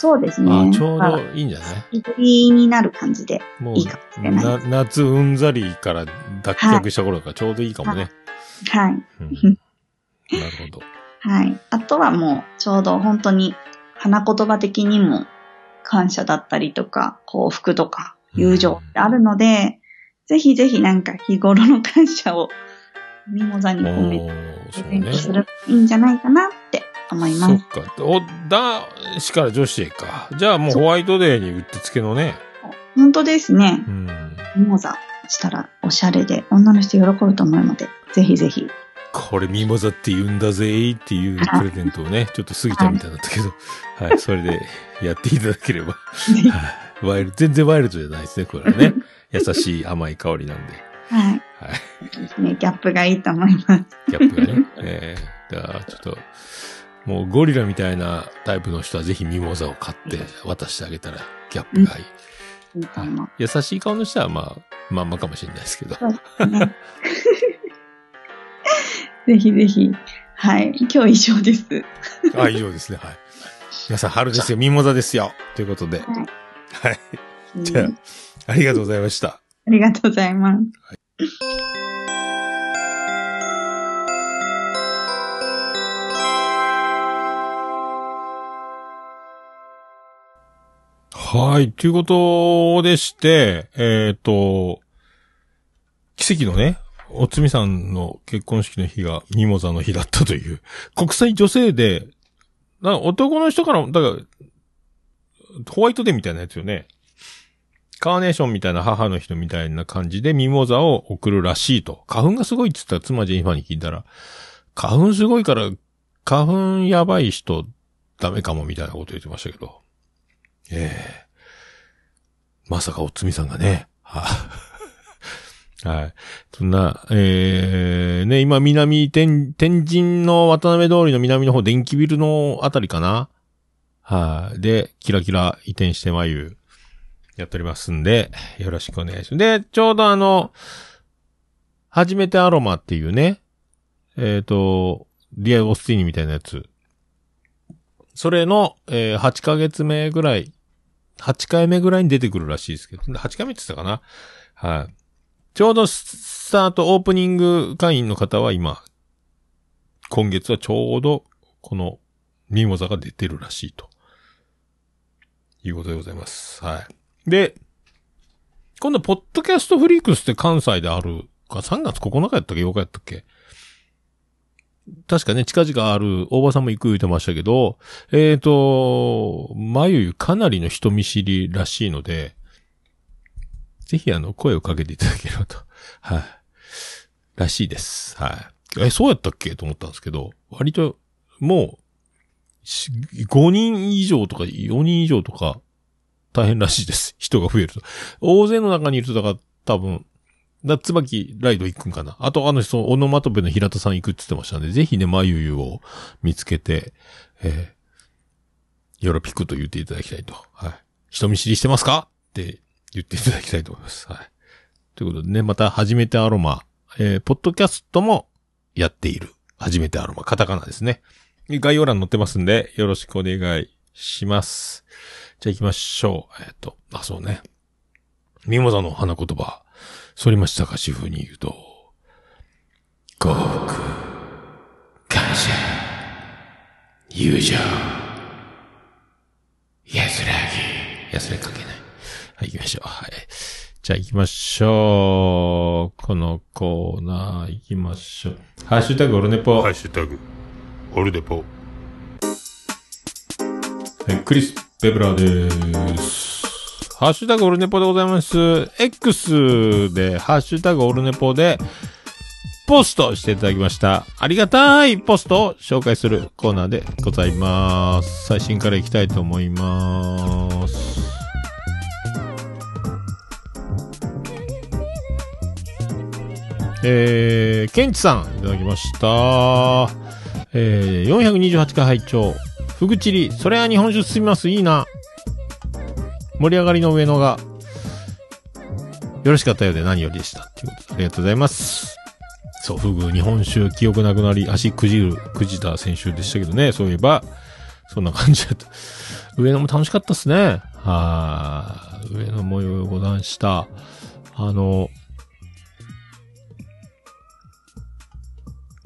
そうですね。あちょうどいいんじゃない？いぶりになる感じで。もういいかもしれないな夏うんざりから脱却した頃だからちょうどいいかもね。はい。うん なるほど。はい。あとはもう、ちょうど本当に、花言葉的にも、感謝だったりとか、幸福とか、友情ってあるので、ぜひぜひなんか日頃の感謝を、ミモザにお込めて、ー、そうプレゼントね。するといいんじゃないかなって思います。そっか。お、男子から女子へか。じゃあもうホワイトデーにうってつけのね。本当ですねう。ん。ミモザしたらおしゃれで女の人喜ぶと思うので、ぜひぜひ。これミモザって言うんだぜっていうプレゼントをね、ちょっと過ぎたみたいだったけど、はい、それでやっていただければ。はいワイルド、全然ワイルドじゃないですね、これはね。優しい甘い香りなんで。はい。はい。ね、ギャップがいいと思います。ギャップがね。えー、だからちょっと、もうゴリラみたいなタイプの人はぜひミモザを買って渡してあげたらギャップがいい。優しい顔の人はまあ、まんまかもしれないですけど。ぜひぜひ。はい。今日以上です。あ、以上ですね。はい。皆さん、春ですよ。ミモザですよ。ということで。はいはい。じゃあ、ありがとうございました。ありがとうございます。はい。ということでして、えっ、と、奇跡のね、おつみさんの結婚式の日がミモザの日だったという、国際女性で、な男の人から、だから、ホワイトデーみたいなやつよね。カーネーションみたいな母の人みたいな感じでミモザを送るらしいと。花粉がすごいって言ったら妻ジェニファに聞いたら、花粉すごいから、花粉やばい人ダメかもみたいなこと言ってましたけど。ええまさかおつみさんがね。は はい。そんな、えー、ね、今南天、天神の渡辺通りの南の方、電気ビルのあたりかなはい、で、キラキラ移転して眉、やっておりますんで、よろしくお願いします。で、ちょうどあの、初めてアロマっていうね、えっ、と、リア・オスティーニみたいなやつ。それの、えー8ヶ月目ぐらい、8回目ぐらいに出てくるらしいですけど、8回目って言ってたかな？はい。ちょうどスタートオープニング会員の方は今、今月はちょうど、この、ミモザが出てるらしいと。いうことでございます。はい。で、今度、ポッドキャストフリークスって関西であるか、3月9日やったっけ ?8 日やったっけ？確かね、近々ある、大場さんも行く言ってましたけど、えっ、と、まゆゆかなりの人見知りらしいので、ぜひあの、声をかけていただければと。はい。らしいです。はい。え、そうやったっけ？と思ったんですけど、割と、もう、5人以上とか4人以上とか、大変らしいです。人が増えると。大勢の中にいると、だから多分、だ、椿ライド行くんかな？あと、あの人、オノマトペの平田さん行くって言ってましたんで、ぜひね、まゆゆを見つけて、えー、よろぴくと言っていただきたいと。はい。人見知りしてますか？って言っていただきたいと思います。はい。ということでね、また、初めてアロマ、えー、ポッドキャストもやっている。初めてアロマ、カタカナですね。概要欄載ってますんで、よろしくお願いします。じゃあ行きましょう。えっ、と、あ、そうね。ミモザの花言葉。反町隆史風に言うと、幸福、感謝、友情、安らぎ。安らぎ関係ない。はい、行きましょう。はい。じゃあ行きましょう。このコーナー行きましょう。ハッシュタグオルネポ。ハッシュタグ、オルデポ。はい、クリス・ベブラーです。ハッシュタグオルネポでございます。X で、ハッシュタグオルネポで、ポストしていただきました。ありがたいポストを紹介するコーナーでございます。最新からいきたいと思います。えー、ケンチさん、いただきました。えー、428回拝聴ふぐちり、それは日本酒進みます。いいな。盛り上がりの上野が、よろしかったようで何よりでした。ということで、ありがとうございます。そう、ふぐ、日本酒、記憶なくなり、足くじる、くじた先週でしたけどね、そういえば、そんな感じだった。上野も楽しかったっすね。はー上野も横断した。あの、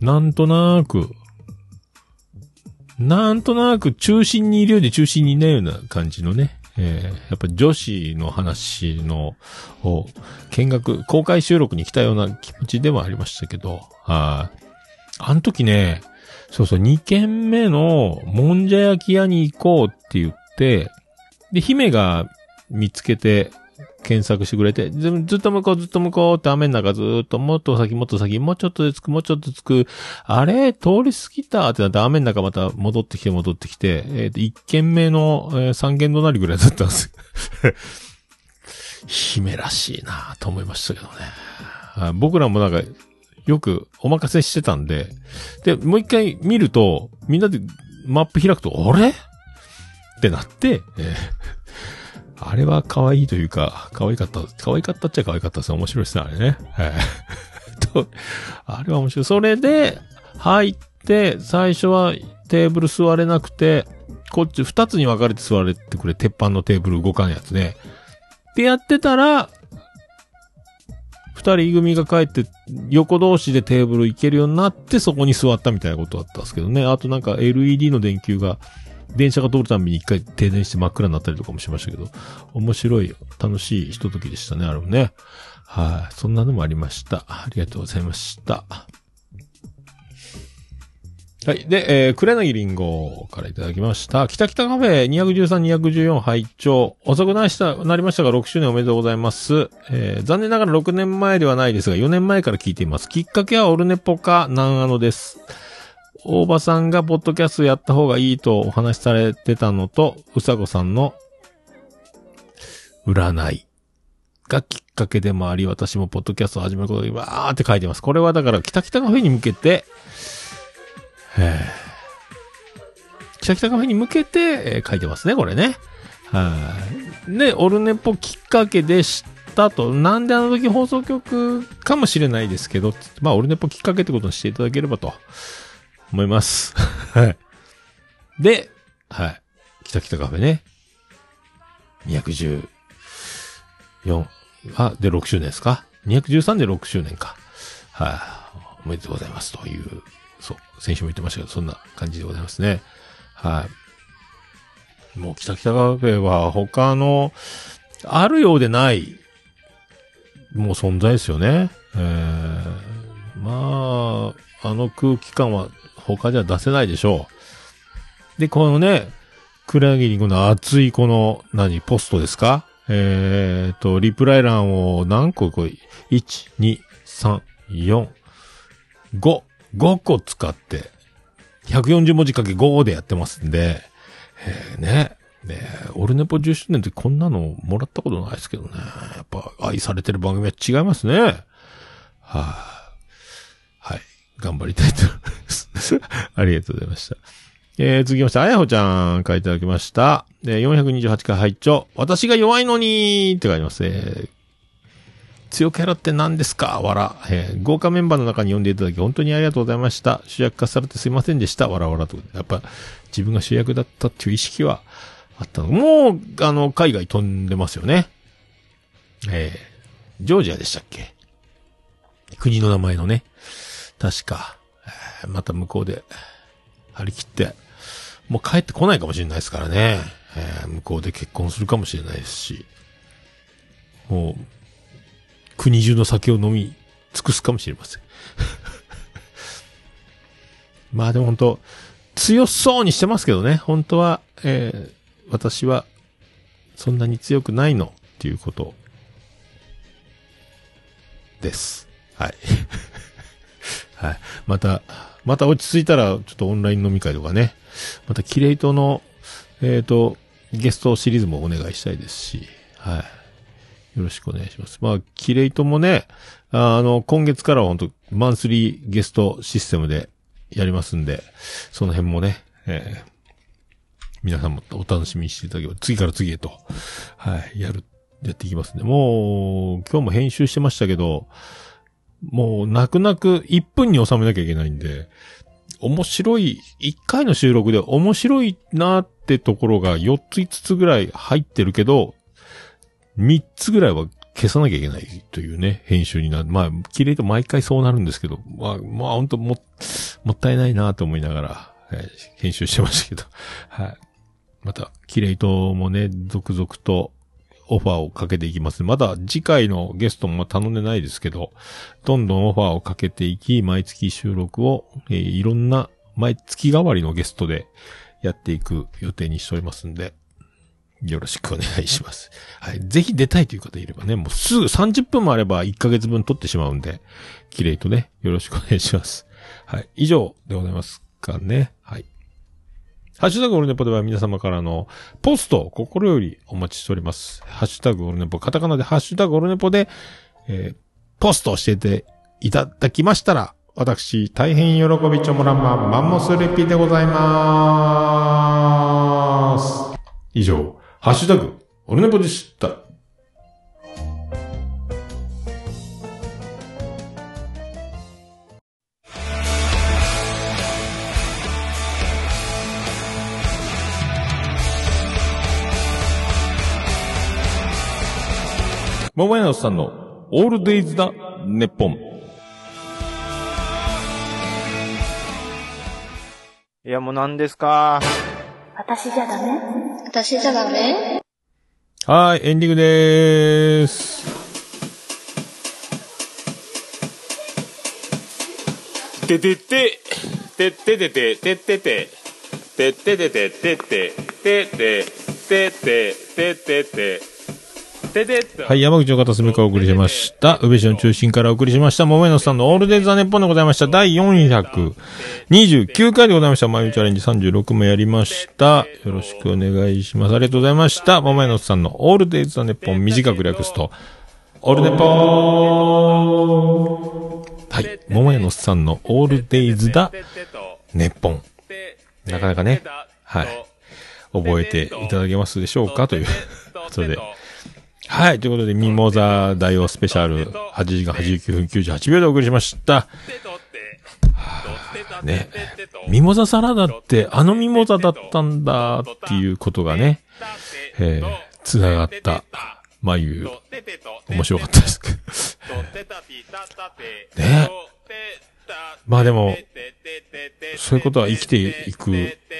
なんとなく、なんとなく中心にいるようで中心にいないような感じのね。えー、やっぱ女子の話の、を、見学、公開収録に来たような気持ちではありましたけど、はい。あの時ね、そうそう、2軒目のもんじゃ焼き屋に行こうって言って、で、姫が見つけて、検索してくれて、ずっと向こう、ずっと向こうって雨の中ずっともっと先もっと先、もうちょっとで着く、もうちょっと着く、あれ？通り過ぎたってなって雨の中また戻ってきて戻ってきて、えっ、と、1軒目の、えー、3軒隣ぐらいだったんです。姫らしいなと思いましたけどね。僕らもなんか、よくお任せしてたんで、で、もう一回見ると、みんなでマップ開くと、あれ？ってなって、えーあれは可愛いというか、可愛かった、可愛かったっちゃ可愛かったですね。面白いですね、あれね。はい。と、あれは面白い。それで、入って、最初はテーブル座れなくて、こっち二つに分かれて座れてくれ、鉄板のテーブル動かんやつね。でやってたら、二人組が帰って、横同士でテーブル行けるようになって、そこに座ったみたいなことだったんですけどね。あとなんか LED の電球が電車が通るたびに一回停電して真っ暗になったりとかもしましたけど、面白い、楽しいひとときでしたね、あれもね。はい、そんなのもありました。ありがとうございました。はい。で、えー、クレナギリンゴからいただきました。北北カフェ213、214拝聴遅くなりした、なりましたが6周年おめでとうございます。えー、残念ながら6年前ではないですが4年前から聞いています。きっかけはオルネポか南アノです。大場さんがポッドキャストやった方がいいとお話しされてたのと、うさこさんの占いがきっかけでもあり、私もポッドキャストを始めることにわーって書いてます。これはだから、北北カフェに向けて、えー、北北カフェに向けて、え書いてますね、これね。はい。で、オルネポきっかけで知ったと、なんであの時放送局かもしれないですけど、まあ、オルネポきっかけってことにしていただければと、思います。はい。で、はい。北北カフェね。214。あ、で、6周年ですか ?213 で6周年か。はい、おめでとうございますという、そう、先週も言ってましたけど、そんな感じでございますね。はい。もう、北北カフェは他の、あるようでない、もう存在ですよね。えー、まあ、あの空気感は他じゃ出せないでしょう。で、このね、クラギリングの熱いこの、何、ポストですか？えーと、リプライ欄を何個こう、1、2、3、4、5、5個使って、140文字かけ5でやってますんで、えー、ね。ねオルネポ10周年ってこんなのもらったことないですけどね。やっぱ愛されてる番組は違いますね。はい、はい。頑張りたいと思います。ありがとうございました。えー、続きまして、あやほちゃんからいただきました。えー、428回拝聴私が弱いのにーって書いてます。えー、強キャラって何ですか？わら。えー、豪華メンバーの中に呼んでいただき本当にありがとうございました。主役化されてすいませんでした。わらわらと。やっぱ、自分が主役だったっていう意識はあったの。もう、あの、海外飛んでますよね。えー、ジョージアでしたっけ？国の名前のね。確か、えまた向こうで、張り切って、もう帰ってこないかもしれないですからね。えー向こうで結婚するかもしれないですし、もう、国中の酒を飲み尽くすかもしれません。まあでも本当強そうにしてますけどね。本当は、えー私は、そんなに強くないのっていうこと、です。はい。はい。また、また落ち着いたら、ちょっとオンライン飲み会とかね。また、キレイトの、えっ、と、ゲストシリーズもお願いしたいですし、はい。よろしくお願いします。まあ、キレイトもね、あの、今月からは本当マンスリーゲストシステムでやりますんで、その辺もね、えー皆さんもお楽しみにしていただければ、次から次へと、はい、やる、やっていきますんで、もう、今日も編集してましたけど、もう、泣く泣く1分に収めなきゃいけないんで、面白い、1回の収録で面白いなってところが4つ5つぐらい入ってるけど、3つぐらいは消さなきゃいけないというね、編集になる。まあ、綺麗と毎回そうなるんですけど、まあ、まあ、本当も、もったいないなと思いながら、えー編集してましたけど、はい。また、キレイともね、続々とオファーをかけていきます。まだ次回のゲストも頼んでないですけど、どんどんオファーをかけていき、毎月収録を、えーいろんな毎月替わりのゲストでやっていく予定にしておりますんで、よろしくお願いします。はい。ぜひ出たいという方いればね、もうすぐ30分もあれば1ヶ月分撮ってしまうんで、キレイとね、よろしくお願いします。はい。以上でございますかね。ハッシュタグオルネポでは皆様からのポストを心よりお待ちしております。ハッシュタグオルネポ、カタカナでハッシュタグオルネポで、えーポストを教えていただきましたら、私、大変喜びちょもらんま、マンモスレピでございまーす。以上、ハッシュタグオルネポでした。桃屋のさんのオールデイズだ、ネッポン。いや、もう何ですか？私じゃダメ？私じゃダメ？はい、エンディングでーす。ててて、てっててて、てってて、てっててて、てって、てって、てって、てってて、ててって。はい、山口の片隅からお送りしました。宇部市の中心からお送りしました。桃江のさんのオールデイズ・ザ・ネッポンでございました。第429回でございました。毎日チャレンジ36もやりました。よろしくお願いします。ありがとうございました。桃江のさんのオールデイズ・ザ・ネッポン短く略すと、オールネポーはい、桃江のさんのオールデイズ・ザ・ネッポン。なかなかね、はい、覚えていただけますでしょうか？ということで。はい。ということで、ミモザ大王スペシャル、8時間89分98秒でお送りしました。ね。ミモザサラダって、あのミモザだったんだっていうことがね、えー、つながった、眉、面白かったです。ねまあでも、そういうことは生きていく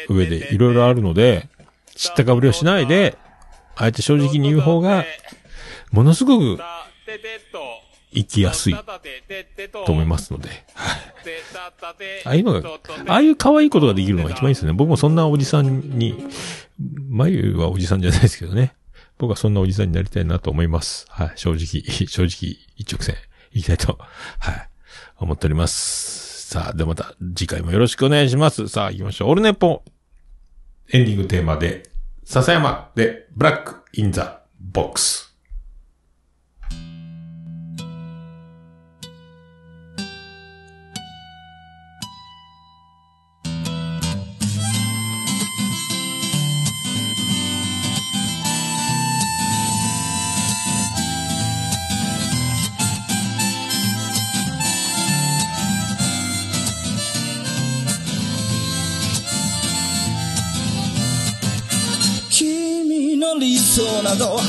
上でいろいろあるので、知ったかぶりをしないで、あえて正直に言う方が、ものすごく生きやすいと思いますので。はい。ああいうのが、ああいう可愛いことができるのが一番いいですね。僕もそんなおじさんに、眉はおじさんじゃないですけどね。僕はそんなおじさんになりたいなと思います。はい。正直、正直、一直線、いきたいと、はい。思っております。さあ、ではまた次回もよろしくお願いします。さあ、行きましょう。オルネポエンディングテーマで、笹山で、 Black in the Box。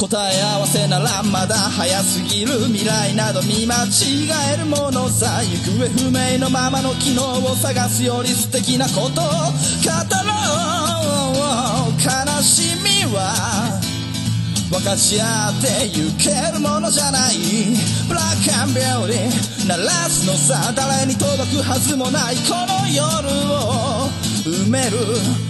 答え合わせならまだ早すぎる未来など見間違えるものさ行方不明のままの機能を探すより素敵なことを語ろう悲しみは分かち合ってゆけるものじゃない。ブラックアンビューティー鳴らすのさ誰に届くはずもないこの夜を埋める。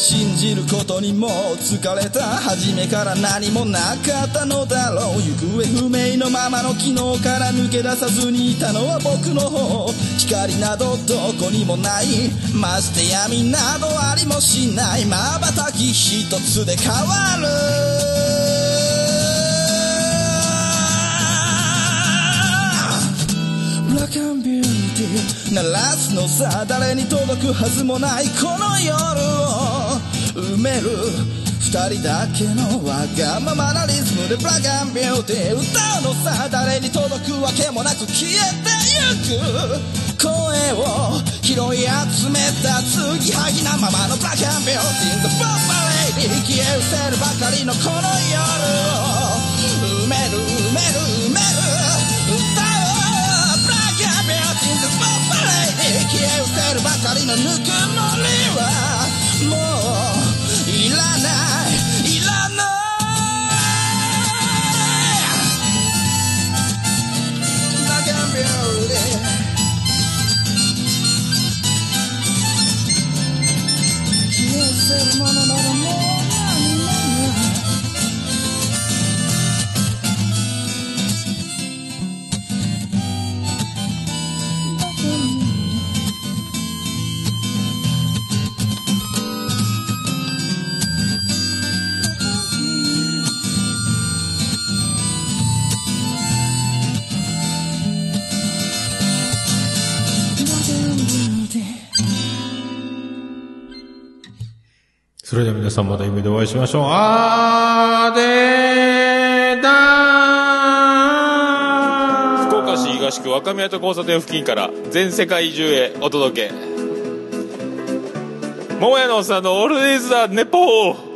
信じることにも疲れた初めから何もなかったのだろう行方不明のままの昨日から抜け出さずにいたのは僕の方。光などどこにもない。まして闇などありもしない。瞬き一つで変わる。ブラックビューティー。鳴らすのさ誰に届くはずもないこの夜を。埋める。二人だけのわがままなリズムでブラックビューティー。歌うのさ誰に届くわけもなく消えてゆく。声を拾い集めた継ぎはぎなままのブラックビューティー。The Bomb Lady 消え失せるばかりのこの夜。を埋める埋める埋める。歌おうブラックビューティー。The Bomb Lady 消え失せるばかりのぬくもりは。ういれでは皆さんまた夢でお会いしましょう。あーでーだー。福岡市東区若宮と交差点付近から全世界中へお届け。桃屋のおっさんのオールディーズ・ザ・ネポー。